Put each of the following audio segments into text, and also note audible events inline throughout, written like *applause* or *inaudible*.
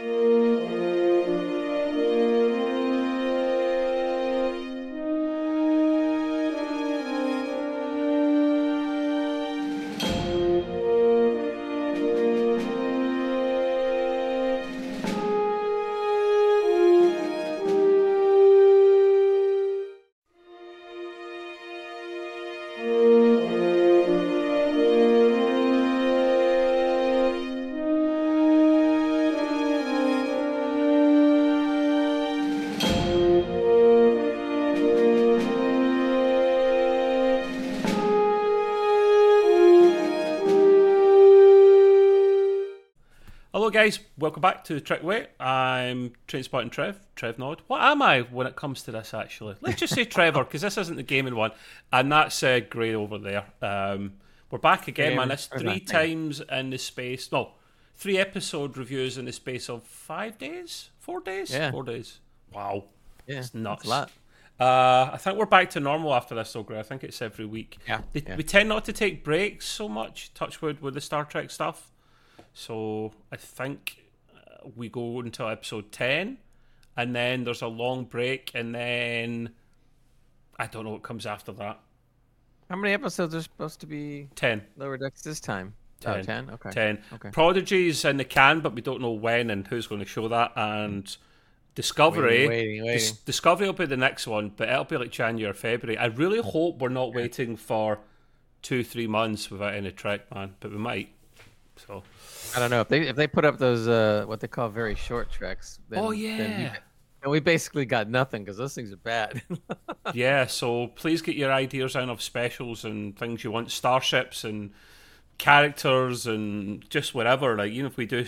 Hello, Welcome back to the Trek Way. I'm Trainspotting Trev, Trev Nod. What am I when it comes to this, actually? Let's just say *laughs* Trevor, because this isn't the gaming one. And that's uh, Gray over there. Um, we're back again, man. It's three times in the space. No, three episode reviews in the space of five days? Four days? Yeah. Four days. Wow. Yeah, It's nuts. that's. Uh, I think we're back to normal after this, though, Gray. I think it's every week. Yeah, They- yeah. We tend not to take breaks so much, Touchwood, with the Star Trek stuff. So I think we go until episode 10, and then there's a long break, and then I don't know what comes after that. How many episodes are supposed to be 10. Lower Decks this time? Oh, 10. 10? Okay. 10. Okay. Prodigy's in the can, but we don't know when and who's going to show that. And Discovery. Waiting, waiting, waiting. Dis- Discovery will be the next one, but it'll be like January or February. I really hope we're not waiting for two, three months without any Trek, man, but we might. So, I don't know if they if they put up those uh what they call very short treks. Then, oh then we, yeah, and we basically got nothing because those things are bad. *laughs* yeah. So please get your ideas out of specials and things you want, starships and characters and just whatever. Like even if we do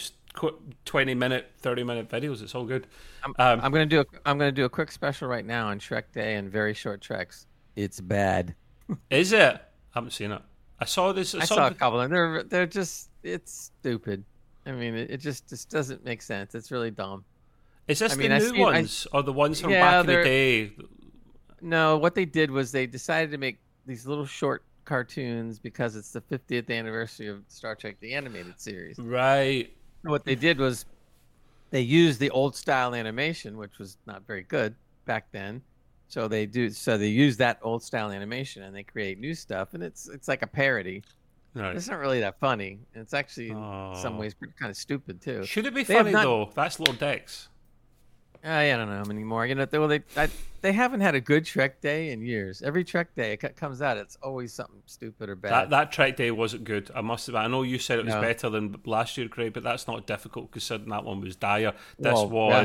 twenty minute, thirty minute videos, it's all good. I'm, Um, I'm gonna do a I'm gonna do a quick special right now on Trek Day and very short treks. It's bad. *laughs* Is it? I haven't seen it. I saw this. I, I saw, saw a couple and they're they're just it's stupid. I mean, it, it just just doesn't make sense. It's really dumb. Is this I mean, the I new see- I- ones or the ones from Yeah, back in the day? No, what they did was they decided to make these little short cartoons because it's the 50th anniversary of Star Trek the animated series. Right. What they did was they used the old style animation, which was not very good back then. So they do so they use that old style animation and they create new stuff and it's it's like a parody. Right. It's not really that funny. It's actually in some Oh. ways kind of stupid too. Should it be They funny not- though? That's Lower Decks. Uh, I don't know anymore. You know, they, well, they I, they haven't had a good Trek day in years. Every Trek day it comes out, it's always something stupid or bad. That that Trek Day wasn't good. I must have. I know you said it was No. better than last year, Craig, but that's not difficult considering that one was dire. This Well, yeah.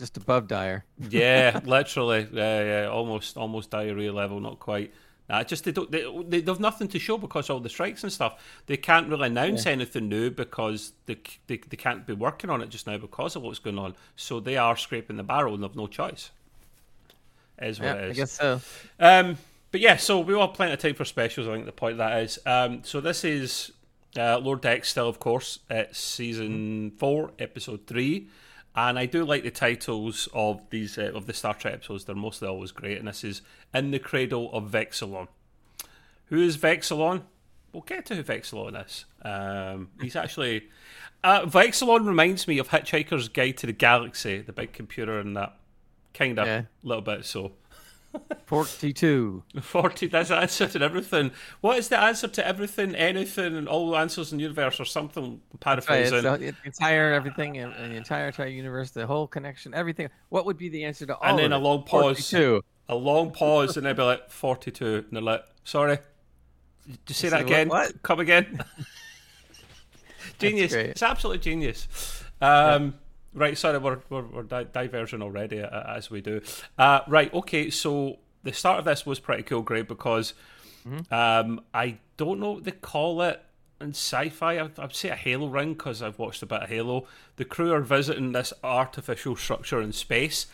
Just above dire. yeah, *laughs* literally, yeah, yeah, almost almost diarrhea level, not quite. Nah, just they don't. They, they have nothing to show because of all the strikes and stuff. They can't really announce anything new because they, they they can't be working on it just now because of what's going on. So they are scraping the barrel and they've no choice. Is what Yeah, it I guess so. Um, but yeah, so we all have plenty of time for specials. I think the point of that is. Um, so this is uh, Lower Decks still, of course. It's season four, episode three, and I do like the titles of these uh, of the Star Trek episodes. They're mostly always great, and this is in the cradle of Vexilon. Who is Vexilon? We'll get to who Vexilon is. Um, he's actually uh, Vexilon reminds me of Hitchhiker's Guide to the Galaxy, the big computer, and that kind of Yeah. little bit so. 42. *laughs* 40, that's the answer to everything. What is the answer to everything, anything, and all answers in the universe, or something? Right, it's Paraphrasing. the, entire everything and, the entire entire universe, the whole connection, everything. What would be the answer to all and then a long pause. 42. A long pause, and they'll be like, 42. And they're like, sorry. You say I that say, again? "What- what?" Come again. *laughs* genius. It's absolutely genius. Um, Right, sorry, we're, we're, we're di- diverging already, uh, as we do. Uh, right, okay, so the start of this was pretty cool, Greg, because Mm-hmm. um, I don't know what they call it in sci-fi. I'd, I'd say a Halo ring because I've watched a bit of Halo. The crew are visiting this artificial structure in space,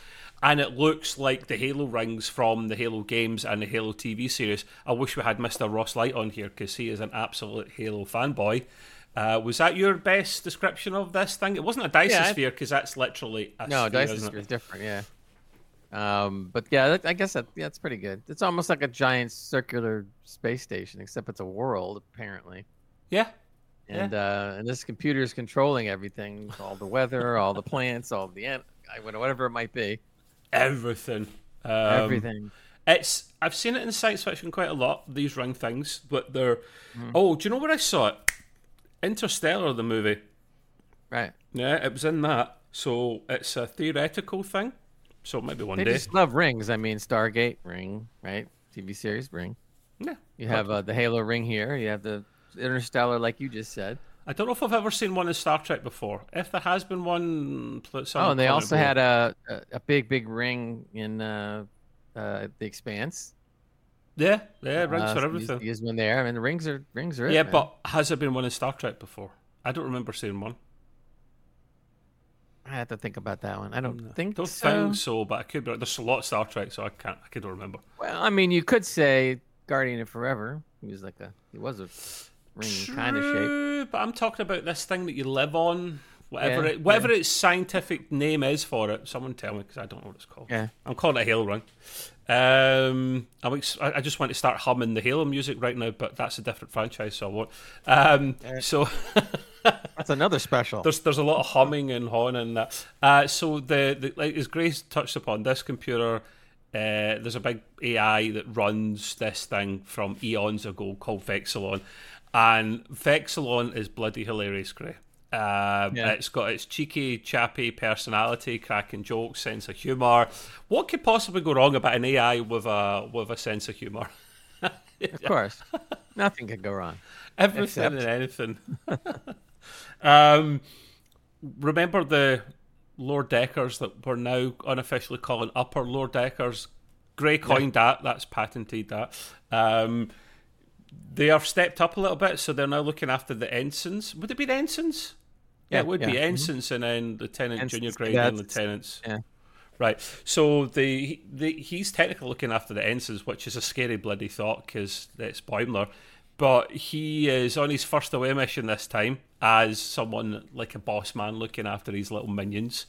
and it looks like the Halo rings from the Halo games and the Halo TV series. I wish we had Mr. Ross Light on here because he is an absolute Halo fanboy. Uh, was that your best description of this thing? It wasn't a Yeah, I- Dyson sphere because that's literally a No, sphere, Dyson isn't Sphere it? is different, yeah. Um, but yeah, that, I guess that yeah, it's pretty good. It's almost like a giant circular space station, except it's a world apparently. Yeah, and uh, and this computer is controlling everything, all the weather, all the plants, all the an- whatever it might be, everything. Um, everything. It's I've seen it in science fiction quite a lot. These ring things, but they're. Oh, do you know where I saw it? Interstellar, the movie. Right. Yeah, it was in that. So it's a theoretical thing. So maybe one They day. just love rings. I mean, Stargate ring, right? TV series ring. Yeah. You have uh, the Halo ring here. You have the Interstellar, like you just said. I don't know if I've ever seen one in Star Trek before. If there has been one, Oh, and they also had a, a a big big ring in uh, uh, the Expanse. Yeah, yeah, rings Uh, for everything. Use, use one there. I mean, the rings are rings are. it, yeah, man. but has there been one in Star Trek before? I don't remember seeing one. I have to think about that one. I don't think Don't so. think so, but I could be. There's a lot of Star Trek, so I can't. I can't remember. Well, I mean, you could say Guardian of Forever. He was like a he was a ring kind of shape. But I'm talking about this thing that you live on, whatever Yeah, it, whatever its scientific name is for it. Someone tell me because I don't know what it's called. Yeah. I'm calling it a Halo ring. Um, I'm ex- I I just want to start humming the Halo music right now, but that's a different franchise, so I won't. Um, so *laughs* That's another special. there's there's a lot of humming and hawing and that. Uh, so the, the like as Grace touched upon, this computer, uh, there's a big AI that runs this thing from eons ago called Vexilon, and Vexilon is bloody hilarious, Gray. Um, Yeah. It's got its cheeky, chappy personality, cracking jokes, sense of humour. What could possibly go wrong about an AI with a with a sense of humour? *laughs* Of course, nothing could go wrong. Everything Except- and anything. *laughs* um, remember the lower deckers that we're now unofficially calling upper lower deckers? Gray coined that. That's patented. That um, they have stepped up a little bit, so they're now looking after the ensigns. Would it be the ensigns? Yeah, Yeah, it would be yeah. Mhm. ensigns and then lieutenant, Ensigns, junior grade, and lieutenants. Yeah. Right. So the, the he's technically looking after the ensigns, which is a scary bloody thought because it's Boimler. But he is on his first away mission this time as someone like a boss man looking after his little minions.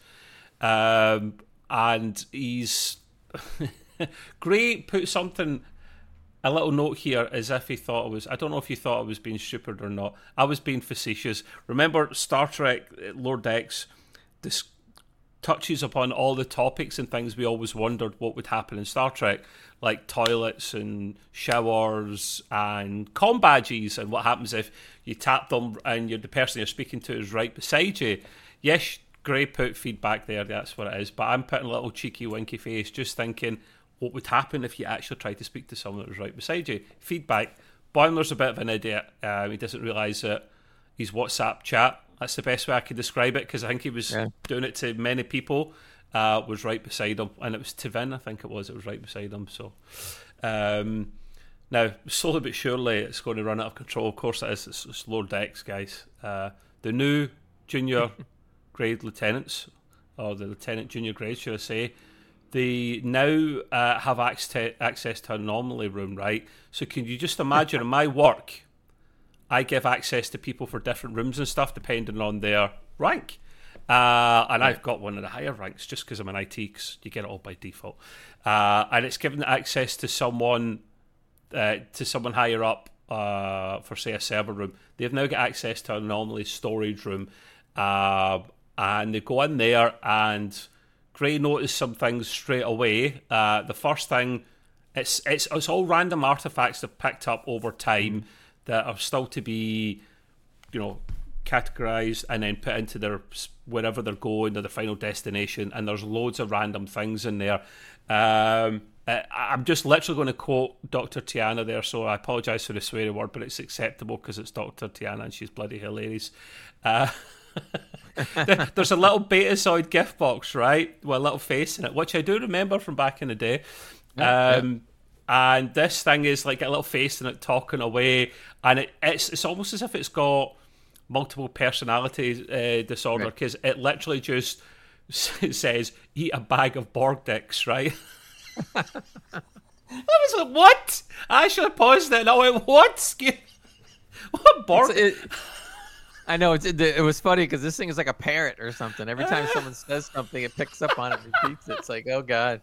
Um, and he's *laughs* Gray put something a little note here as if he thought it was I don't know if you thought it was being stupid or not. I was being facetious. Remember Star Trek uh, Lower Decks this touches upon all the topics and things we always wondered what would happen in Star Trek, like toilets and showers and com badges and what happens if you tap them and the person you're speaking to is right beside you. Yes, Gray put feedback there, that's what it is, but I'm putting a little cheeky winky face just thinking what would happen if you actually tried to speak to someone that was right beside you. Feedback. Boimler's a bit of an idiot. Um, he doesn't realise that his WhatsApp chat. That's the best way I could describe it because I think he was Yeah. doing it to many people. Uh, was right beside him, and it was Tivin, I think it was. It was right beside him. So um, now, slowly but surely, it's going to run out of control. Of course, it is. It's, it's lower decks, guys. Uh, the new junior *laughs* grade lieutenants, or the lieutenant junior grade, should I say? They now uh, have access access to an anomaly room, right? So, can you just imagine in my work? I give access to people for different rooms and stuff depending on their rank. Uh, and I've got one of the higher ranks just because I'm an IT, because you get it all by default. Uh, and it's given access to someone uh, to someone higher up uh, for, say, a server room. They've now got access to an anomaly storage room. Uh, and they go in there, and Gray noticed some things straight away. Uh, the first thing, it's, it's, it's all random artifacts they've picked up over time that are still to be, you know, categorized and then put into their wherever they're going to their final destination. And there's loads of random things in there. Um, I- I'm just literally going to quote Dr. T'Ana there, so I apologise for the swearing word, but it's acceptable because it's Dr. T'Ana and she's bloody hilarious. Uh, *laughs* there's a little Betazoid gift box, right, with a little face in it, which I do remember from back in the day. Um, And this thing is like a little face in it talking away, and it, it's it's almost as if it's got multiple personality uh, disorder Right. because it literally just says eat a bag of Borg dicks, right? *laughs* I was like, what? I should have paused it and I went, what? *laughs* What Borg? It, *laughs* I know it's, it, it was funny because this thing is like a parrot or something. Every time someone *laughs* says something, it picks up on it, and repeats it. It's like, oh god.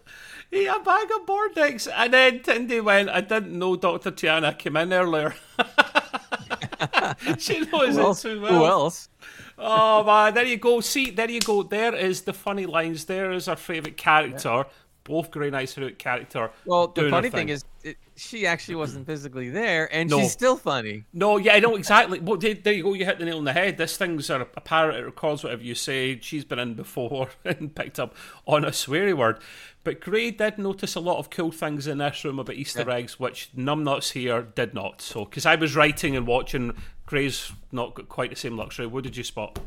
Eat a bag of dicks. And then Tendi went, I didn't know Dr. T'Ana came in earlier. *laughs* she knows Who it else? too well. Who else? Oh man, there you go. See, there you go. There is the funny lines. There is our favourite character. Both Grey Knight's favourite character. Well, the funny thing is, it, she actually wasn't physically there, and No. she's still funny. No, yeah, I know exactly. Well, there, there you go. You hit the nail on the head. This thing's a, a parrot. It records whatever you say. She's been in before *laughs* and picked up on a sweary word. But Gray did notice a lot of cool things in this room about Easter eggs, which numbnuts here did not. So, because I was writing and watching, Gray's not got quite the same luxury. What did you spot?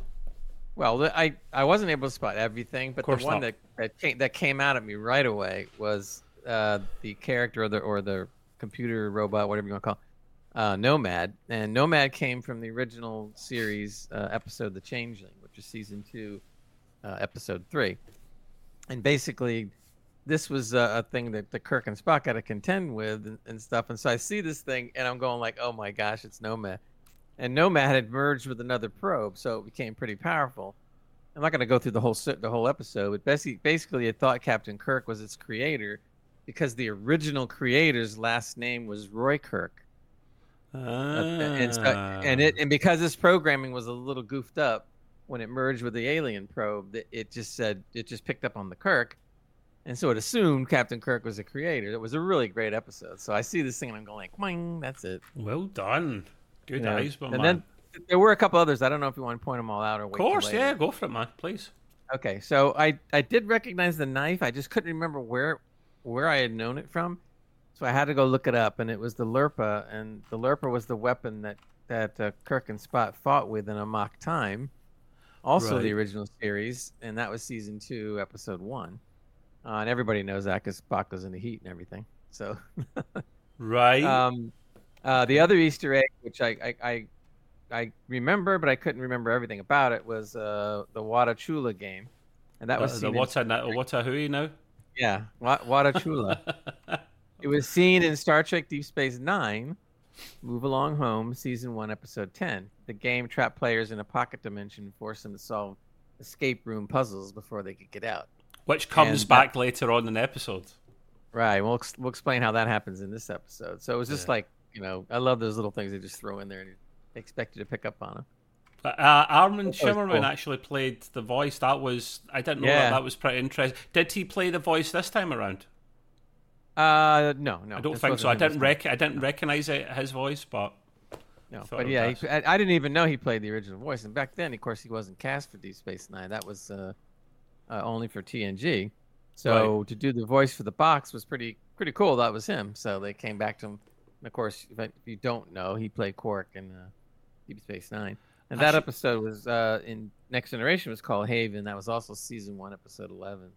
Well, the- I, I wasn't able to spot everything, but the one not. that that came, that came out at me right away was uh, the character or the or the computer robot, whatever you want to call, it, uh, Nomad. And Nomad came from the original series uh, episode, The Changeling, which is season two, uh, episode three. And basically, this was a, a thing that the Kirk and Spock had to contend with and, and stuff. And so I see this thing, and I'm going like, "Oh my gosh, it's Nomad!" And Nomad had merged with another probe, so it became pretty powerful. I'm not going to go through the whole the whole episode, but basically, basically, it thought Captain Kirk was its creator because the original creator's last name was Roy Kirk, Uh, and so, and it and because this programming was a little goofed up when it merged with the alien probe, it just said it just picked up on the Kirk, and so it assumed Captain Kirk was the creator. It was a really great episode. So I see this thing and I'm going like, "Boing, that's it." well done. Good Yeah. eyes, and man. then there were a couple others. I don't know if you want to point them all out or wait of course, yeah, go for it, man. Please. Okay, so I I did recognize the knife. I just couldn't remember where where I had known it from, so I had to go look it up. And it was the Lirpa, and the Lirpa was the weapon that that uh, Kirk and Spock fought with in Amok Time. Also, Right. the original series, and that was season two, episode one. Uh, and everybody knows that because Spock goes into heat and everything. So, *laughs* Right. um, uh, the other Easter egg, which I, I, I, I remember, but I couldn't remember everything about it, was uh, the Wada Chula game, and that was Uh, the seen in- na- a now? yeah, Wa- Wada Chula. *laughs* it was seen in Star Trek Deep Space Nine, Move Along Home, Season One, Episode Ten. The game trapped players in a pocket dimension, and forced them to solve escape room puzzles before they could get out. Which comes And back later on in the episode. Right. We'll we'll explain how that happens in this episode. So it was just Yeah. like you know, I love those little things they just throw in there and expect you to pick up on them. Uh, uh, Armin That Shimmerman cool. actually played the voice. That was I didn't know Yeah. that. That was pretty interesting. Did he play the voice this time around? Uh, no, no. I don't this think so. I didn't rec- I didn't recognize it, his voice, but No, thought but yeah, he, I, I didn't even know he played the original voice. And back then, of course, he wasn't cast for Deep Space Nine. That was uh, uh, only for TNG. So to do the voice for the box was pretty pretty cool. That was him. So they came back to him. And of course, if, you don't know, he played Quark in uh, Deep Space Nine. And that episode was uh, in Next Generation was called Haven. That was also season one, episode eleven.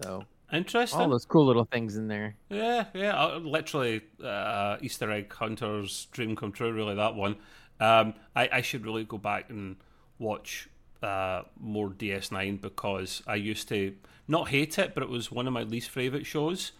So interesting. all those cool little things in there. Yeah, yeah, uh, literally uh, Easter egg hunters dream come true. Really, that one. Um, I, I should really go back and watch uh, more DS9 because I used to not hate it, but it was one of my least favorite shows,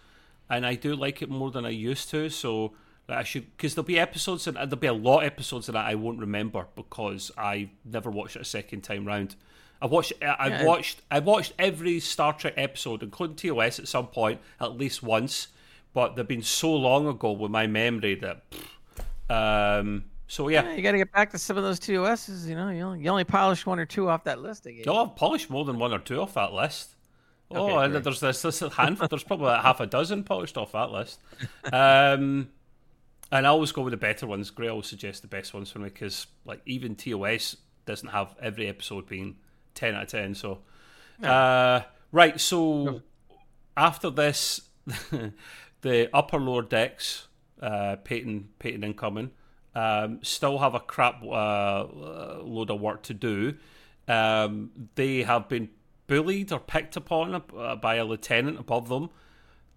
and I do like it more than I used to. So I should because there'll be episodes and there'll be a lot of episodes that I won't remember because I never watched it a second time round. I watched. I- I've Yeah. watched. I watched every Star Trek episode, including TOS, at some point, at least once. But they've been so long ago with my memory that. pfft. Um. So yeah. Yeah, you got to get back to some of those TOSs. You know, you only, you only polished one or two off that list. Again. you. Oh, I've polished more than one or two off that list. Oh, Okay, and great. there's this, this hand, there's probably like half a dozen polished off that list. Um, and I always go with the better ones. Gray always suggests the best ones for me because, like, even TOS doesn't have every episode being ten out of ten. So, uh, right. So after this, *laughs* the upper lower decks, uh, Peyton, Peyton incoming, um, still have a crap uh, load of work to do. Um, they have been bullied or picked upon uh, by a lieutenant above them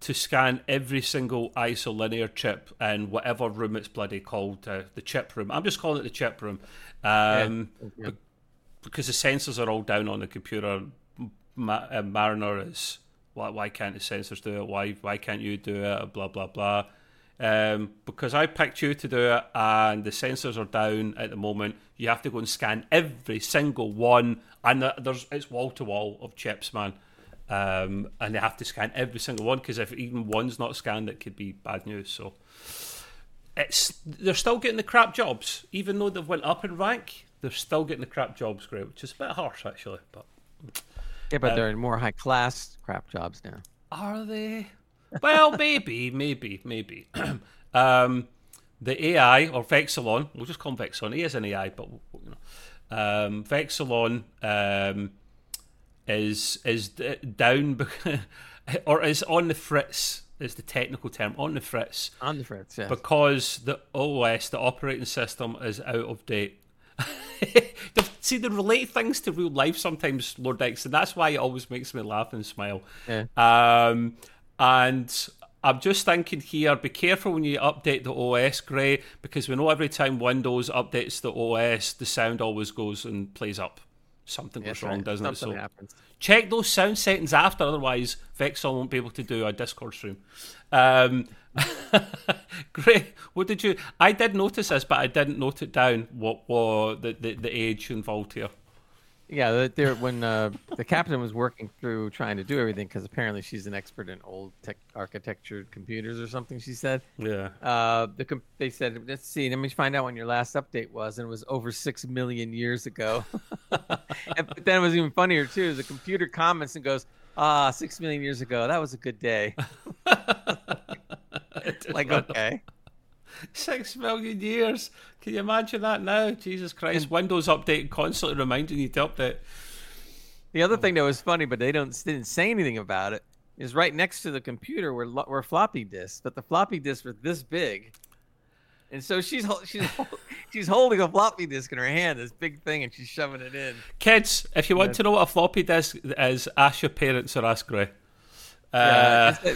to scan every single isolinear chip in whatever room it's bloody called, uh, the chip room. I'm just calling it the chip room. Um, Yeah. because the sensors are all down on the computer. Ma- uh, Mariner is why, why can't the sensors do it? Why why can't you do it? Blah blah blah. Um, because I picked you to do it, and the sensors are down at the moment. You have to go and scan every single one, and there's it's wall to wall of chips, man. Um, and they have to scan every single one because if even one's not scanned, it could be bad news. So it's they're still getting the crap jobs, even though they've went up in rank. They're still getting the crap jobs, great, which is a bit harsh actually. But yeah, but uh, they're in more high class crap jobs now. Are they? Well, maybe, maybe, maybe. *clears throat* um, the AI or Vexilon, we'll just call him Vexilon. He is an AI, but you know, um, Vexilon um, is is down *laughs* or is on the fritz. Is the technical term on the fritz? On the fritz, yes. Because the OS, the operating system, is out of date. *laughs* See, they relate things to real life sometimes, Lower Decks, and that's why it always makes me laugh and smile. Yeah. Um, and I'm just thinking here, be careful when you update the OS, Gray, because we know every time Windows updates the OS, the sound always goes and plays up. Something goes wrong, right. doesn't Something it? So happens. check those sound settings after, otherwise Vexilon won't be able to do a Discord stream. Um, *laughs* Gray, what did you? I did notice this, but I didn't note it down. What was the, the, the age involved here? Yeah, there when uh, the captain was working through trying to do everything because apparently she's an expert in old tech architecture computers or something. She said. Yeah. Uh, the they said let's see, let me find out when your last update was, and it was over six million years ago. *laughs* and, but then it was even funnier too. The computer comments and goes, "Ah, six million years ago, that was a good day." *laughs* like okay. *laughs* Six million years. Can you imagine that now? Jesus Christ. Windows update constantly reminding you to update. The other thing that was funny, but they don't didn't say anything about it, is right next to the computer were were floppy disks, but the floppy disks were this big, and so she's she's *laughs* she's holding a floppy disk in her hand, this big thing, and she's shoving it in. Kids, if you want to know what a floppy disk is, ask your parents or ask Gray. Uh, yeah,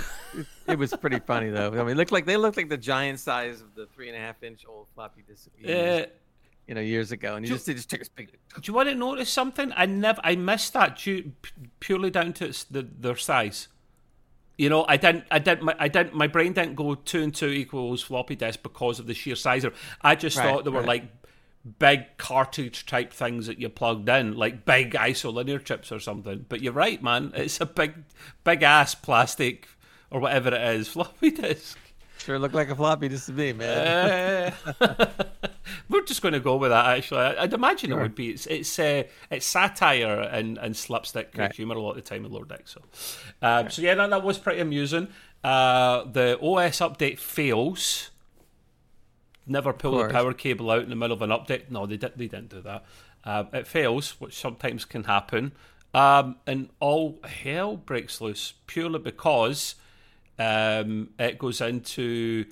it was pretty funny though. I mean, it looked like they looked like the giant size of the three and a half inch old floppy disk. Uh, you know, years ago, and you just they just took a big. Do you want to notice something? I never, I missed that due, purely down to its, the, their size. You know, I didn't, I didn't, my, I didn't, my brain didn't go two and two equals floppy disk because of the sheer size of. I just right, thought they were right. like big cartridge type things that you plugged in, like big isolinear chips or something. But you're right, man. It's a big, big ass plastic or whatever it is *laughs* floppy disk. Sure, look like a floppy disk to me, man. Uh, *laughs* we're just going to go with that. Actually, I'd imagine sure. it would be. It's it's uh, it's satire and, and slapstick right. humor a lot of the time in Lower Deck. So, um, right. so yeah, that, that was pretty amusing. Uh, the OS update fails never pull the power cable out in the middle of an update. No, they, did, they didn't do that. Uh, it fails, which sometimes can happen. Um, and all hell breaks loose purely because um, it goes into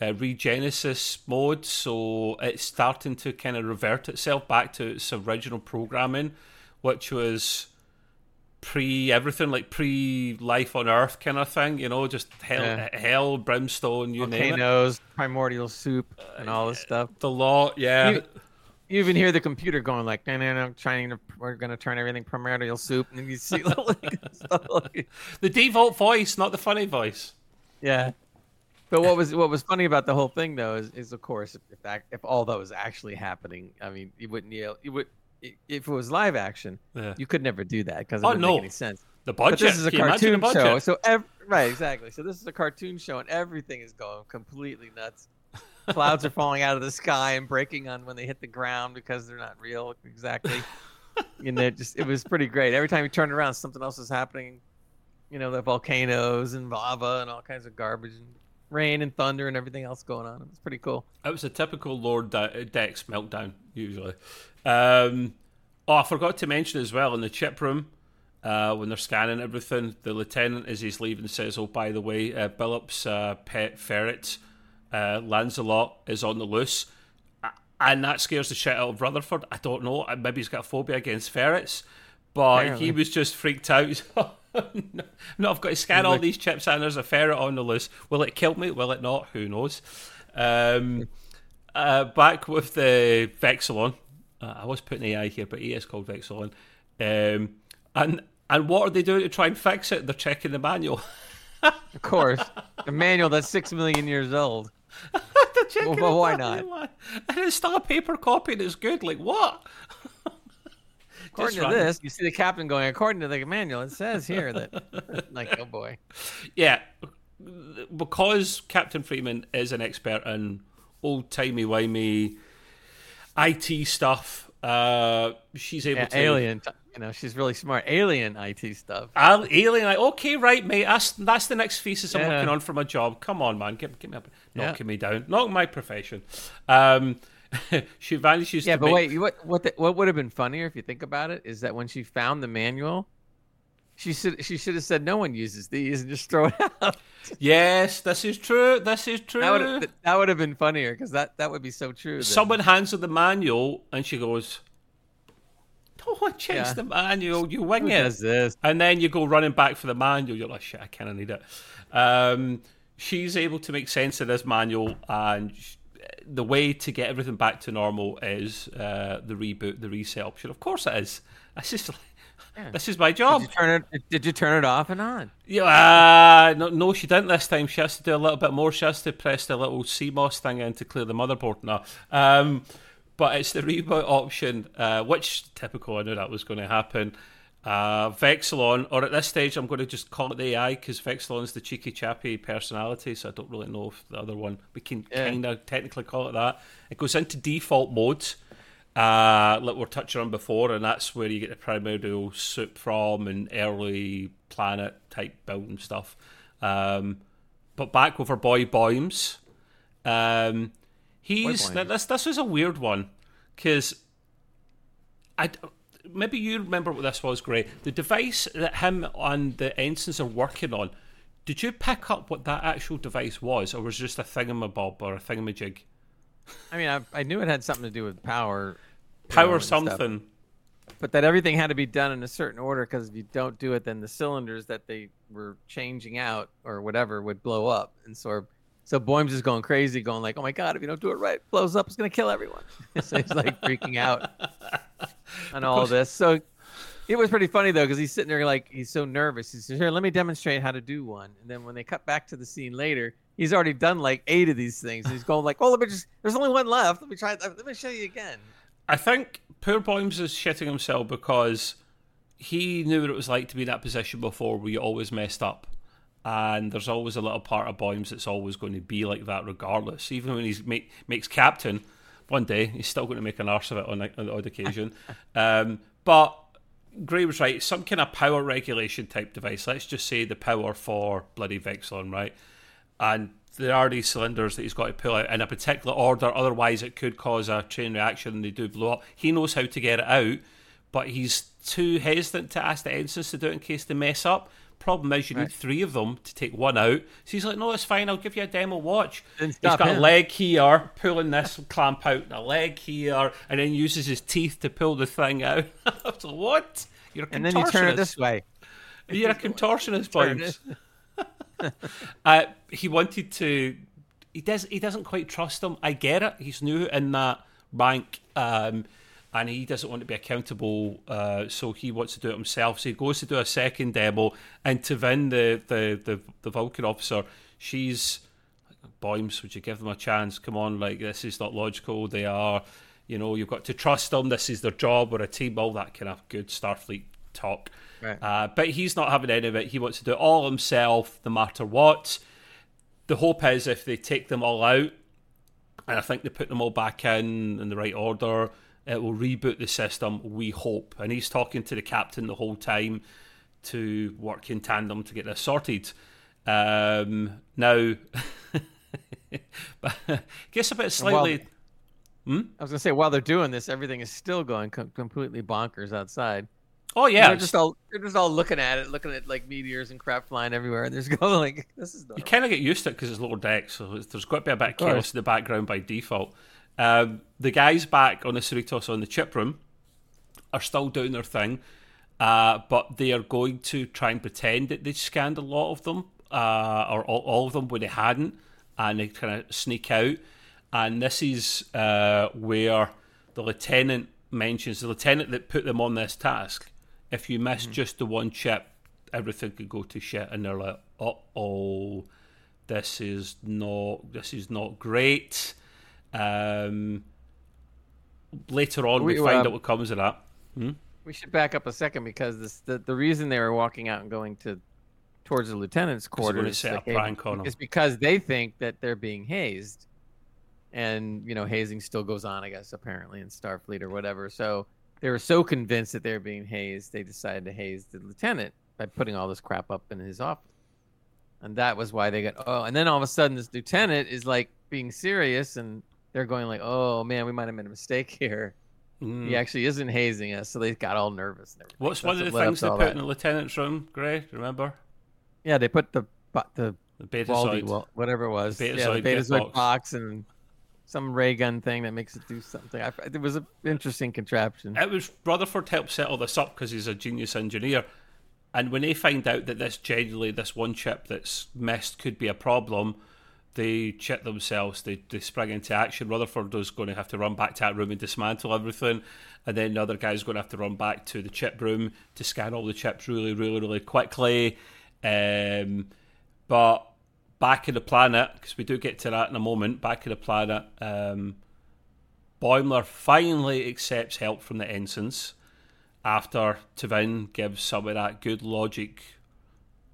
uh, regenesis mode. So it's starting to kind of revert itself back to its original programming, which was pre everything, like pre life on Earth kind of thing. You know, just hell, yeah. Eh, hell, brimstone, you volcanoes, primordial soup, uh, and all this stuff. The law, yeah. You, you even hear the computer going like, "No, no, no, trying to, we're gonna turn everything primordial soup," and you see *laughs* like, the default voice, not the funny voice. Yeah. But what was what was funny about the whole thing though is, is of course if that if all that was actually happening, I mean you wouldn't you, you would if it was live action, yeah. you could never do that because it oh, wouldn't no. make any sense. The budget. But this is a Can cartoon show, so ev- right, exactly. So this is a cartoon show, and everything is going completely nuts. *laughs* Clouds are falling out of the sky and breaking on when they hit the ground because they're not real exactly. *laughs* and it just it was pretty great. Every time you turned around, something else was happening. You know, the volcanoes and lava and all kinds of garbage and rain and thunder and everything else going on. It was pretty cool. It was a typical Lord De- Dex meltdown, usually. Um, oh, I forgot to mention as well in the chip room uh, when they're scanning everything, the lieutenant, as he's leaving, says, "Oh, by the way, uh, Billup's uh, pet ferret, uh, Lancelot, is on the loose." And that scares the shit out of Rutherford. I don't know. Maybe he's got a phobia against ferrets, but Apparently. he was just freaked out. *laughs* no, *laughs* no, I've got to scan all these chips and there's a ferret on the loose. Will it kill me? Will it not? Who knows? Um, uh, back with the Vexilon, uh, I was putting AI here, but he is called Vexilon. Um, and and what are they doing to try and fix it? They're checking the manual. *laughs* of course, the manual that's six million years old. *laughs* well, well why not? And it's still a paper copy and it's good. Like what? According to this, you see the captain going. According to the manual, it says here that, *laughs* like, oh boy. Yeah, because Captain Freeman is an expert in old timey wimey IT stuff. Uh, she's able Yeah, to alien. You know, she's really smart. Alien IT stuff. Al- alien, like, okay, right, mate. That's that's the next thesis I'm Yeah. working on for my job. Come on, man, get, get me up, Yeah. knocking me down, not my profession. Um, *laughs* she vanishes. Yeah, to but make- wait, what what the, what would have been funnier if you think about it is that when she found the manual, she should she should have said no one uses these and just throw it *laughs* out. Yes, this is true. This is true. That would that would have been funnier because that that would be so true. then. Someone hands her the manual, and she goes, "No one checks Yeah. the manual. You wing Who it." this? and then you go running back for the manual. You're like, shit, I kind of need it. Um, she's able to make sense of this manual, and the way to get everything back to normal is uh, the reboot, the reset option. Of course, it is. *laughs* This is Yeah. this is my job. Did you turn it? Did you turn it off and on? Yeah, uh, no, no, she didn't this time. She has to do a little bit more. She has to press the little CMOS thing in to clear the motherboard now. Um, but it's the reboot option, uh, which typical. I knew that was going to happen. Uh, Vexilon, or at this stage, I'm going to just call it the AI because Vexilon's the cheeky chappy personality, so I don't really know if the other one we can Yeah. kind of technically call it that. It goes into default mode, uh, like we we're touching on before, and that's where you get the primordial soup from and early planet type building stuff. Um, but back with our boy Boims, um, he's Boy now Boims. this. This was a weird one because I maybe you remember what this was. Great, the device that him and the ensigns are working on. Did you pick up what that actual device was, or was it just a thingamabob or a thingamajig? I mean, I, I knew it had something to do with power. you know, Power stuff, something. but that everything had to be done in a certain order because if you don't do it, then the cylinders that they were changing out or whatever would blow up. And so, so Boims is going crazy, going like, "Oh my god, if you don't do it right, it blows up. It's gonna kill everyone." *laughs* so he's like freaking out *laughs* *laughs* on all this. So it was pretty funny though because he's sitting there like he's so nervous. He says, "Here, let me demonstrate how to do one." And then when they cut back to the scene later, he's already done like eight of these things. He's going like, "Oh, let me just. There's only one left. Let me try. Uh, let me show you again." I think poor Boims is shitting himself because he knew what it was like to be in that position before where you always messed up. And there's always a little part of Boims that's always going to be like that regardless. Even when he make, makes captain, one day he's still going to make an arse of it on, a- on odd occasion. *laughs* um, but Gray was right. Some kind of power regulation type device. Let's just say the power for bloody Vexilon, right? And there are these cylinders that he's got to pull out in a particular order. Otherwise, it could cause a chain reaction and they do blow up. He knows how to get it out, but he's too hesitant to ask the ensigns to do it in case they mess up. Problem is, you need three of them to take one out. So he's like, "No, it's fine. I'll give you a demo watch." He's got a leg here, pulling this clamp out, and a leg here, and then uses his teeth to pull the thing out. *laughs* so what? You're a And then you turn it this way. *laughs* You're a contortionist, Turn *laughs* Uh, he wanted to. He does. He doesn't quite trust him. I get it. He's new in that rank, um, and he doesn't want to be accountable. Uh, so he wants to do it himself. So he goes to do a second demo, and to Vin, the the the, the Vulcan officer, she's Boims. Would you give them a chance? Come on, like this is not logical. They are. You know, you've got to trust them. This is their job. We're a team. All that kind of good Starfleet talk. Right. Uh, but he's not having any of it. He wants to do it all himself, no matter what. The hope is if they take them all out, and I think they put them all back in in the right order, it will reboot the system. We hope. And he's talking to the captain the whole time to work in tandem to get this sorted. Um, now, but *laughs* I guess a bit slightly. I was gonna say while they're doing this, everything is still going com- completely bonkers outside. oh yeah, they're just all they're just all looking at it, looking at like meteors and crap flying everywhere, and they're *laughs* going like, "This is You normal." kind of get used to it because it's lower deck, so there's got to be a bit of chaos in the background by default. Um, the guys back on the Cerritos on the chip room are still doing their thing, uh, but they are going to try and pretend that they scanned a lot of them, uh, or all, all of them when they hadn't, and they kind of sneak out. And this is uh, where the lieutenant mentions the lieutenant that put them on this task. If you miss just the one chip, everything could go to shit, and they're like, "Uh oh, this is not this is not great." Um, later on, we, We- find um, out what comes of that. We should back up a second because this the, the reason they were walking out and going to towards the lieutenant's they're quarters like, is because they think that they're being hazed. and you know hazing still goes on, I guess apparently in Starfleet or whatever. So they were so convinced that they were being hazed, they decided to haze the lieutenant by putting all this crap up in his office. And that was why they got oh, and then all of a sudden this lieutenant is like being serious, and they're going like, oh man, we might have made a mistake here. Mm. He actually isn't hazing us, so they got all nervous. What's one of the things they put that. in the lieutenant's room, Gray? Remember? Yeah, they put the the, the Betazoid, Baldy, whatever it was, Betazoid yeah, the Betazoid box. box and some ray gun thing that makes it do something. I, it was an interesting contraption. It was Rutherford helped set all this up because he's a genius engineer. And when they find out that this genuinely, this one chip that's missed could be a problem, they chip themselves. They, they spring into action. Rutherford is going to have to run back to that room and dismantle everything. And then the other guy's going to have to run back to the chip room to scan all the chips really, really, really quickly. Um, but back in the planet, because we do get to that in a moment, back in the planet, um, Boimler finally accepts help from the ensigns after T'Vin gives some of that good logic,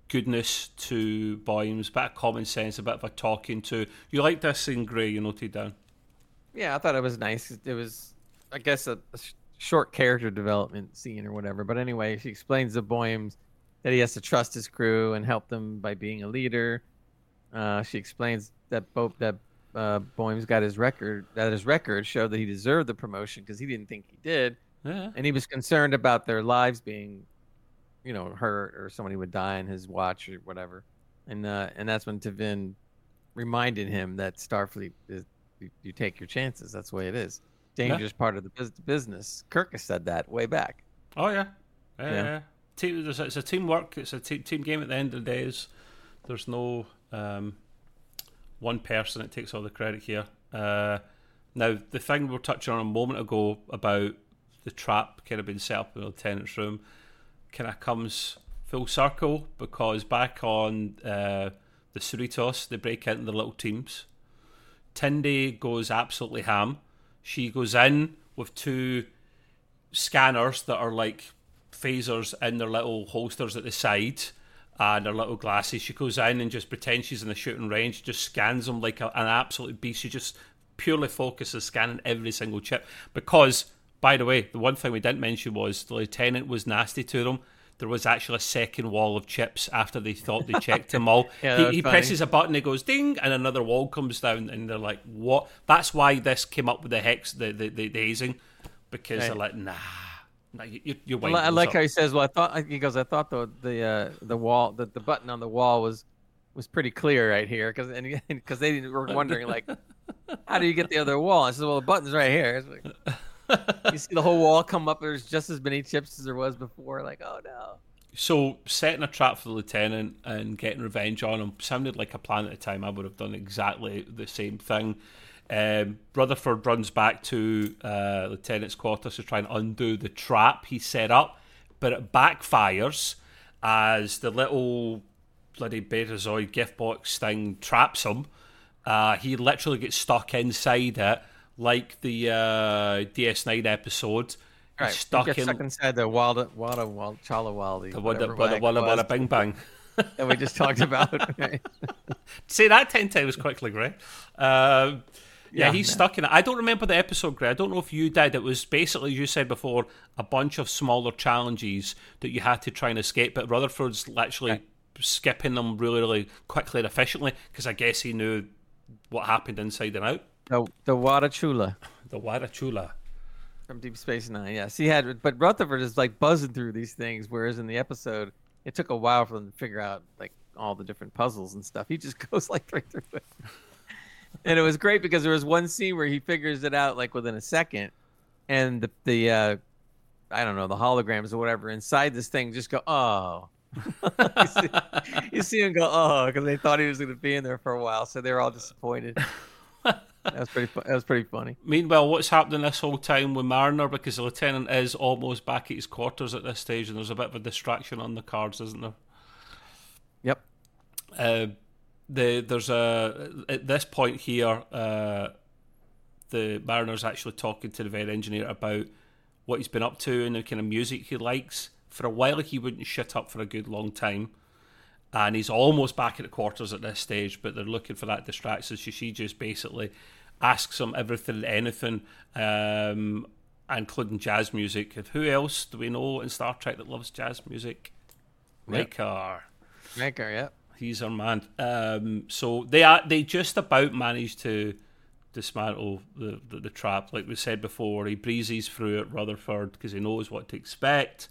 goodness to Boims, bit of common sense, a bit of a talking to. You like this scene, Gray, you noted down? Yeah, I thought it was nice. It was, I guess, a, a short character development scene or whatever. But anyway, she explains to Boims that he has to trust his crew and help them by being a leader uh, she explains that Bo- that uh, got his record that his record showed that he deserved the promotion because he didn't think he did, yeah. and he was concerned about their lives being, you know, hurt or somebody would die in his watch or whatever, and uh, and that's when T'Vin reminded him that Starfleet is you, you, take your chances. That's the way it is. Dangerous yeah. part of the business. Kirk has said that way back. Oh yeah, yeah. yeah. yeah. Team, it's a teamwork. It's a team, team game. At the end of the day, there's no um, one person that takes all the credit here. Uh, now, the thing we were touching on a moment ago about the trap kind of being set up in the lieutenant's room kind of comes full circle because back on uh, the Cerritos, they break into their little teams. Tendi goes absolutely ham. She goes in with two scanners that are like phasers in their little holsters at the side and her little glasses. She goes in and just pretends she's in the shooting range, just scans them like a, an absolute beast. She just purely focuses scanning every single chip. Because, by the way, the one thing we didn't mention was the lieutenant was nasty to them. There was actually a second wall of chips after they thought they checked them all. *laughs* yeah, he, he presses a button, it goes ding, and another wall comes down, and they're like, "What?" That's why this came up with the hex, the the, the, the hazing, because right. they're like, "Nah." you, well, I like how he says, "Well, I thought," he goes, "I thought the the uh, the wall, the, the button on the wall was was pretty clear right here because and *laughs* because they were wondering like, *laughs* how do you get the other wall?" I said, "Well, the button's right here." Like, you see the whole wall come up. There's just as many chips as there was before. Like, oh no. So setting a trap for the lieutenant and getting revenge on him sounded like a plan at the time. I would have done exactly the same thing. Um, Rutherford runs back to uh, Lieutenant's quarters to try and undo the trap he set up, but it backfires as the little bloody Betazoid gift box thing traps him. Uh, he literally gets stuck inside it, like the uh, DS9 episode. Right, stuck, in, stuck inside the Walla Walla Walla Chala Waldy. The Walla Walla Walla Walla Bing Bang. *laughs* that we just talked about. *laughs* *laughs* Say that ten times quickly, Greg. Um, yeah, he's stuck in it. I don't remember the episode, Greg. I don't know if you did. It was basically, as you said before, a bunch of smaller challenges that you had to try and escape. But Rutherford's literally skipping them really, really quickly and efficiently because I guess he knew what happened inside and out. The the Wada Chula. The Wada Chula. From Deep Space Nine, yes. He had, but Rutherford is like buzzing through these things, whereas in the episode, it took a while for them to figure out like all the different puzzles and stuff. He just *laughs* goes like right through it and it was great because there was one scene where he figures it out like within a second, and the the uh, I don't know the holograms or whatever inside this thing just go oh. *laughs* you, see, you see him go oh because they thought he was going to be in there for a while, so they're all disappointed. That was pretty. That was pretty funny. Meanwhile, what's happening this whole time with Mariner because the lieutenant is almost back at his quarters at this stage, and there's a bit of a distraction on the cards, isn't there? Yep. Uh, the there's a at this point here, uh, the Mariner's actually talking to the vet engineer about what he's been up to and the kind of music he likes. For a while, he wouldn't shut up for a good long time, and he's almost back at the quarters at this stage. But they're looking for that distraction, so she just basically asks him everything anything, um, including jazz music. Who else do we know in Star Trek that loves jazz music? Yep. Riker. Riker, yep. He's our man. Um, so they are they just about managed to dismantle the, the, the trap, like we said before. He breezes through it, Rutherford, because he knows what to expect.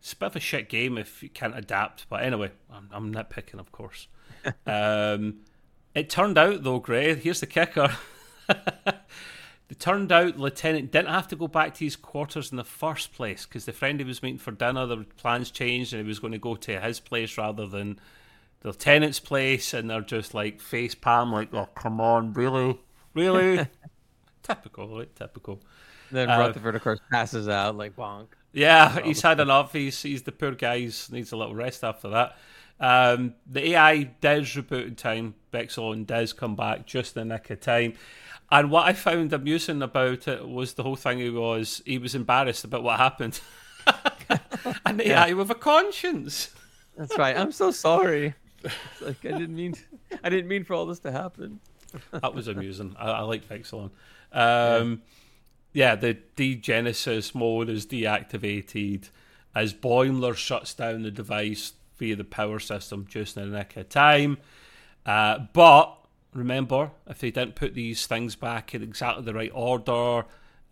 It's a bit of a shit game if you can't adapt. But anyway, I'm, I'm nitpicking, of course. *laughs* um, it turned out, though, Gray, here's the kicker. *laughs* it turned out Lieutenant didn't have to go back to his quarters in the first place because the friend he was meeting for dinner, the plans changed and he was going to go to his place rather than the lieutenant's place. And they're just like face palm, like, oh, come on, really? Really? *laughs* typical, right? Typical. Then Uh, Rutherford, of course, passes out like bonk. Yeah, he's had enough. He's he's the poor guy. He needs a little rest after that. Um, the AI does reboot in time. Vexilon does come back just in the nick of time. And what I found amusing about it was the whole thing. He was he was embarrassed about what happened. *laughs* and the Yeah. AI with a conscience. That's right. I'm so sorry. It's *laughs* like I didn't mean, I didn't mean for all this to happen. That was amusing. I, I like Vexilon. Um, yeah. The degenesis mode is deactivated as Boimler shuts down the device via the power system just in the nick of time. Uh, but remember, if they didn't put these things back in exactly the right order,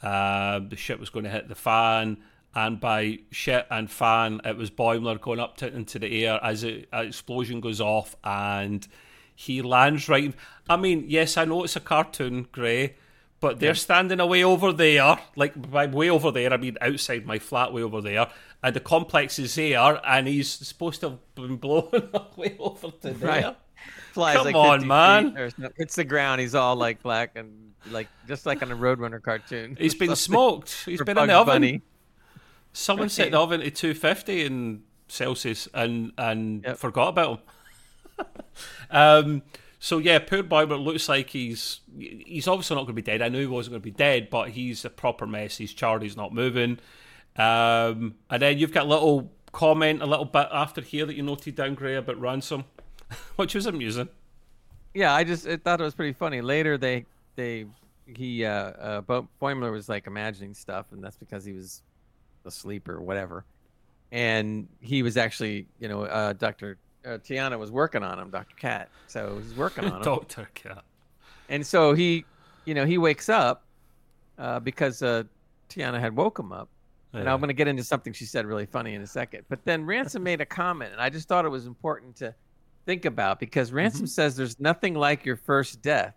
uh, the ship was going to hit the fan. And by shit and fan, it was Boimler going up to, into the air as an explosion goes off and he lands right. I mean, yes, I know it's a cartoon, Grey, but they're standing away over there. Like, by way over there, I mean outside my flat, way over there. And the complex is there, and he's supposed to have been blown *laughs* way over to there. Right. Flies Come like on, 50 man. feet or something. hits the ground. He's all like black and like just like on a Roadrunner cartoon. He's been *laughs* smoked. He's been in the oven. Bunny. Someone set the oven to 250 in Celsius and and Yep. forgot about him. *laughs* um, so yeah, poor but looks like he's he's obviously not going to be dead. I knew he wasn't going to be dead, but he's a proper mess. He's charred. He's not moving. Um, and then you've got a little comment a little bit after here that you noted down, Gray, about ransom, *laughs* which was amusing. Yeah, I just I thought it was pretty funny. Later, they they he uh, uh Bo- Boimler was like imagining stuff, and that's because he was asleep or whatever. And he was actually, you know, uh, Doctor uh, T'Ana was working on him, Doctor Cat. So he's working on him. *laughs* Doctor Cat. And so he, you know, he wakes up uh, because uh, T'Ana had woke him up. And I'm going to get into something she said really funny in a second. But then Ransom made a comment, and I just thought it was important to think about because Ransom Mm-hmm. says there's nothing like your first death.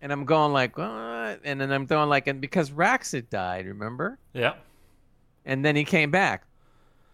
And I'm going like, what? And then I'm going like, and because Rax had died, remember? Yeah. and then he came back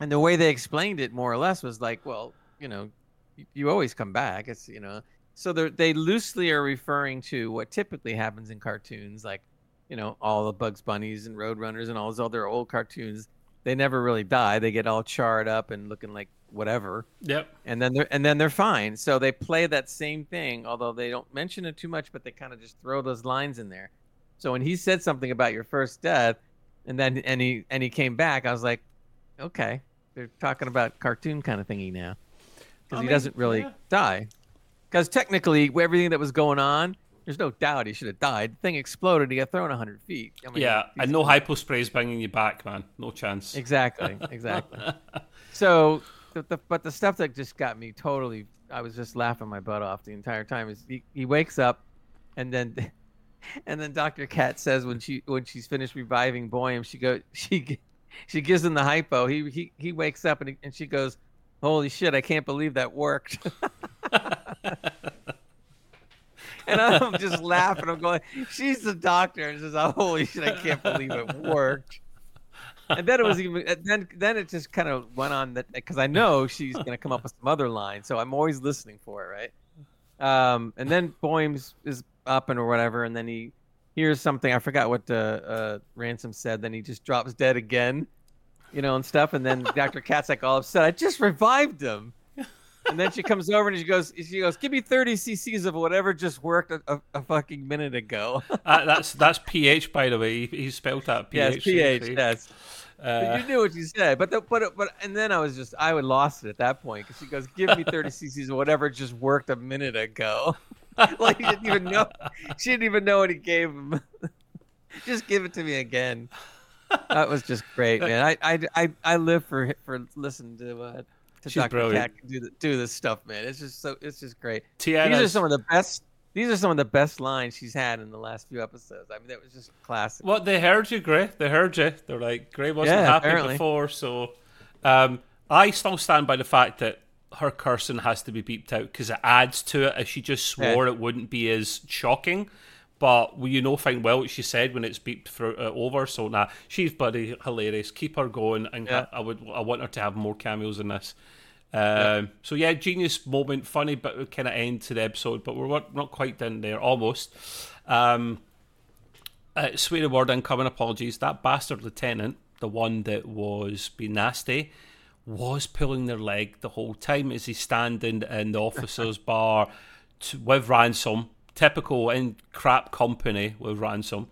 and the way they explained it more or less was like well you know you, you always come back. It's you know so they they loosely are referring to what typically happens in cartoons like you know all the bugs bunnies and roadrunners and all those other old cartoons. They never really die. They get all charred up and looking like whatever. Yep. and then they're and then they're fine. So they play that same thing although they don't mention it too much but they kind of just throw those lines in there. So when he said something about your first death and then and he and he came back i was like okay they're talking about cartoon kind of thingy now because he mean, doesn't really yeah. die because technically everything that was going on there's no doubt he should have died the thing exploded he got thrown 100 feet I mean, Yeah. And no hypo spray is bringing you back, man. No chance. Exactly, *laughs* exactly. so, the, the, but the stuff that just got me totally, I was just laughing my butt off the entire time. Is he, he wakes up, and then, *laughs* and then Doctor Cat says when she when she's finished reviving Boyum, she go *laughs* she she gives him the hypo. He he he wakes up and he, and she goes, "Holy shit! I can't believe that worked." *laughs* And I'm just laughing. I'm going, she's the doctor, and says, "Oh, holy shit! I can't believe it worked." And then it was even then then it just kind of went on that because I know she's gonna come up with some other line, so I'm always listening for it, right? Um, and then Boymes is up and or whatever, and then he hears something. I forgot what the uh, ransom said. Then he just drops dead again, you know, and stuff. And then *laughs* Doctor Cat's like all upset. I just revived him. And then she comes over and she goes, she goes, give me 30 cc's of whatever just worked a, a, a fucking minute ago. *laughs* Uh, that's that's pH, by the way. He, he spelled that yes, pH. pH, see? yes. Uh, you knew what you said, but the, but but and then I was just I would lost it at that point because she goes, "Give me 30 *laughs* cc's of whatever just worked a minute ago." *laughs* like he didn't even know. She didn't even know what he gave him. *laughs* just give it to me again. That was just great, man. I I I, I live for for listening to uh, to She's Dr. brilliant. Cat do the, do this stuff, man. It's just so it's just great. T'Ana, These are some of the best. These are some of the best lines she's had in the last few episodes. I mean, that was just classic. What they heard you, Gray? They heard you. They're like Gray wasn't Yeah, happy apparently. before, so um, I still stand by the fact that her cursing has to be beeped out because it adds to it. If she just swore, it wouldn't be as shocking. But well, you know fine well what she said when it's beeped through, uh, over. So nah, she's bloody hilarious. Keep her going, and Yeah. I, I would I want her to have more cameos in this. Um, So yeah, genius moment, funny but kind of end to the episode, but we're not not quite done there, almost. Um, uh, swear a word incoming apologies. That bastard lieutenant, the one that was being nasty, was pulling their leg the whole time as he's standing in the officer's *laughs* bar to, with ransom. Typical in crap company with ransom.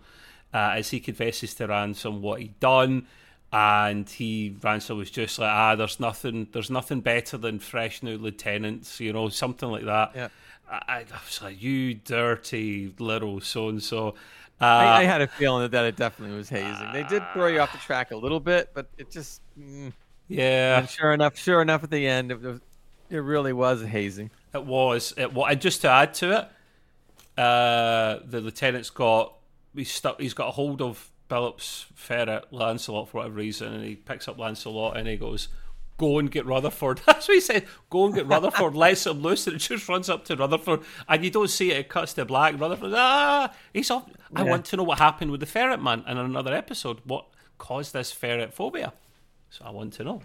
Uh, as he confesses to ransom what he'd done, and he ransom was just like, ah, there's nothing, there's nothing better than fresh new lieutenants, you know, something like that. Yeah. I, I was like, you dirty little so and so. Uh, I, I had a feeling that, that it definitely was hazing. They did throw you off the track a little bit, but it just. Mm. Yeah, And sure enough, sure enough, at the end, it, was, it really was hazing. it was. It was. And just to add to it, uh, the lieutenant's got he's stuck. He's got a hold of Philip's ferret, Lancelot, for whatever reason, and he picks up Lancelot and he goes, "Go and get Rutherford." *laughs* That's what he said. Go and get Rutherford. *laughs* Lets him loose, and it just runs up to Rutherford, and you don't see it. It cuts to black. Rutherford, ah, he's off. I want to know what happened with the ferret man in another episode. What caused this ferret phobia? So I want to know.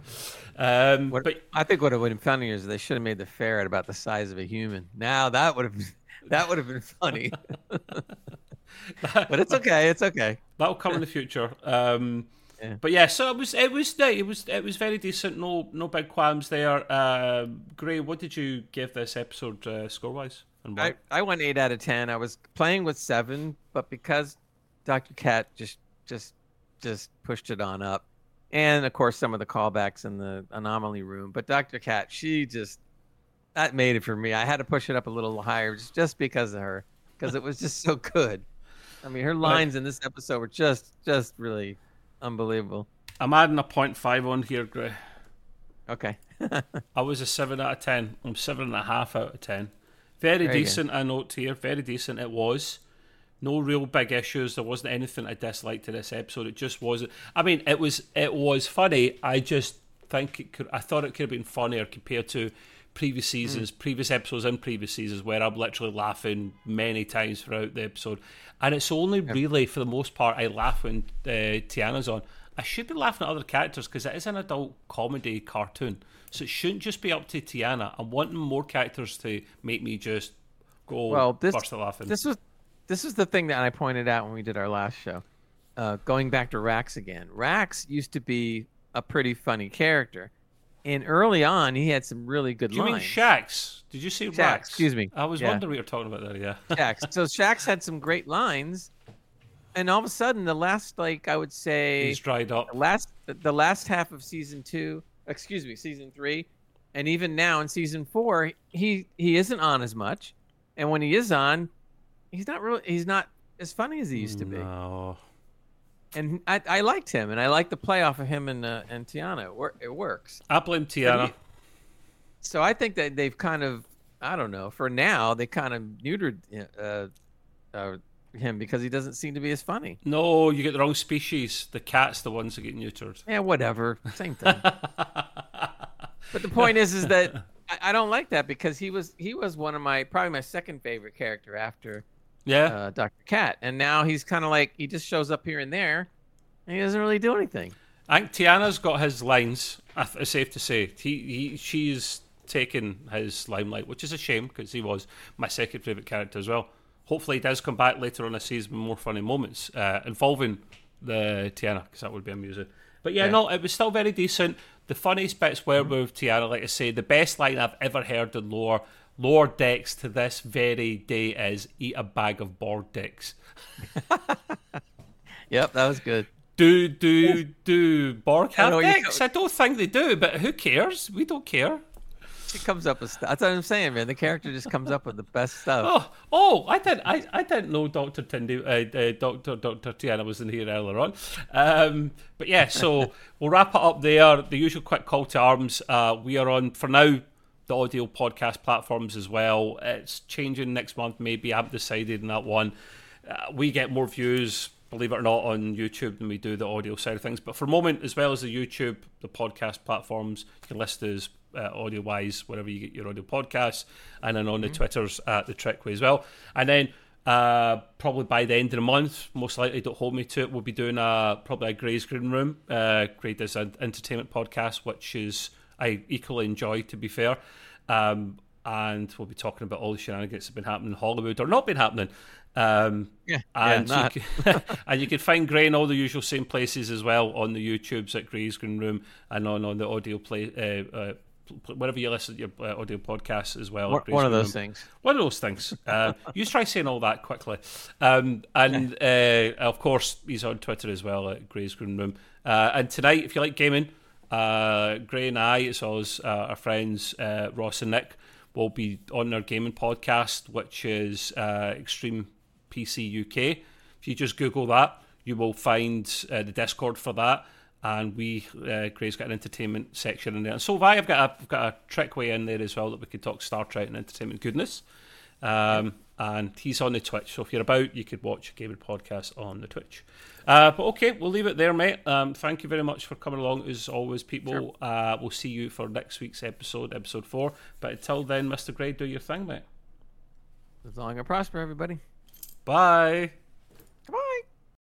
Um, What, but I think what would have been funny is they should have made the ferret about the size of a human. Now that would have *laughs* that would have been funny. *laughs* but it's okay. It's okay. That'll come in the future. Um, Yeah. But yeah, so it was it was it was it was very decent. No no big qualms there. Um Gray, what did you give this episode uh, score wise? I, I went eight out of ten. I was playing with seven, but because Dr. Cat just just just pushed it on up, and of course some of the callbacks in the anomaly room. But Dr. Cat, she just that made it for me. I had to push it up a little higher just, just because of her, because it was just so *laughs* good. I mean, her lines in this episode were just just really unbelievable. I'm adding a point five on here, Gray. Okay. *laughs* I was a seven out of ten. I'm seven and a half out of ten. Very decent. I note here. Very decent. It was. No real big issues. There wasn't anything I disliked to this episode. It just wasn't. I mean, it was. It was funny. I just think it could. I thought it could have been funnier compared to previous seasons, previous episodes, and previous seasons where I'm literally laughing many times throughout the episode. And it's only really, for the most part, I laugh when uh, T'Ana's on. I should be laughing at other characters because it is an adult comedy cartoon. So it shouldn't just be up to T'Ana. I'm wanting more characters to make me just go Well, this burst of laughing. this was this is the thing that I pointed out when we did our last show. Uh, going back to Rax again, Rax used to be a pretty funny character, and early on he had some really good Do you mean lines. Shax? Did you say Shax, Rax? excuse me. I was Yeah. wondering what you're talking about there, yeah. *laughs* Shax. So Shax had some great lines, and all of a sudden, the last like I would say He's dried up. the last the last half of season two, excuse me, season three, and even now in season four, he he isn't on as much, and when he is on, he's not really he's not as funny as he used to be. No. And I, I liked him, and I like the playoff of him and uh, and T'Ana. It, wor- it works. I blame T'Ana. he- So I think that they've kind of I don't know for now they kind of neutered uh, uh, him because he doesn't seem to be as funny. No, you get the wrong species. The cat's the ones that get neutered. Yeah, whatever, same thing. *laughs* But the point is, is that I, I don't like that because he was he was one of my probably my second favorite character after Yeah. uh, Doctor Cat, and now he's kind of like he just shows up here and there, and he doesn't really do anything. I think T'Ana's got his lines. It's safe to say he, he she's taken his limelight, which is a shame because he was my second favorite character as well. Hopefully, he does come back later on the season with more funny moments uh, involving the T'Ana because that would be amusing. But yeah, Yeah. no, it was still very decent. The funniest bits were with T'Ana. Like I say, the best line I've ever heard in Lower, Lower Decks to this very day is "Eat a bag of Borg dicks." *laughs* Yep, that was good. Do do do Borg I have dicks? I don't think they do, but who cares? We don't care. He comes up with stuff. That's what I'm saying, man. The character just comes up with the best stuff. Oh, oh! I didn't. I, I didn't know Doctor Tendi, uh, uh, Doctor Doctor T'Ana was in here earlier on. Um, but yeah, so *laughs* we'll wrap it up there. The usual quick call to arms. Uh, we are on for now the audio podcast platforms as well. It's changing next month. Maybe I haven't decided on that one. Uh, we get more views believe it or not, on YouTube than we do the audio side of things. But for a moment, as well as the YouTube, the podcast platforms, you can list us uh, audio wise wherever you get your audio podcasts, and then on mm-hmm. the Twitters at the Trek Way as well. And then uh, probably by the end of the month, most likely, don't hold me to it, we'll be doing a probably a Grey's Green Room. Uh, Gray does an entertainment podcast, which is I equally enjoy, to be fair. Um, and we'll be talking about all the shenanigans that have been happening in Hollywood or not been happening. Um, yeah, and, yeah, you can, *laughs* and you can find Gray in all the usual same places as well on the YouTubes at Gray's Green Room and on, on the audio play. Uh, uh, wherever you listen to your uh, audio podcasts as well. One, one of those things. One of those things. Uh, *laughs* you try saying all that quickly. Um, and uh, of course, he's on Twitter as well at Gray's Green Room. Uh, and tonight, if you like gaming, uh, Gray and I, as well as uh, our friends Ross and Nick, will be on their gaming podcast, which is Extreme PC UK. If you just Google that, you will find uh, the Discord for that. And we, uh, Gray's got an entertainment section in there. And so have I. I've got a, I've got a Trek Way in there as well that we could talk Star Trek and entertainment goodness. Um, and he's on the Twitch. So if you're about, you could watch a gaming podcast on the Twitch. Uh, but okay, we'll leave it there, mate. Um, thank you very much for coming along. As always, people, sure. uh, we'll see you for next week's episode, episode four. But until then, Mr. Gray, do your thing, mate. As long and prosper, everybody. Bye. Bye.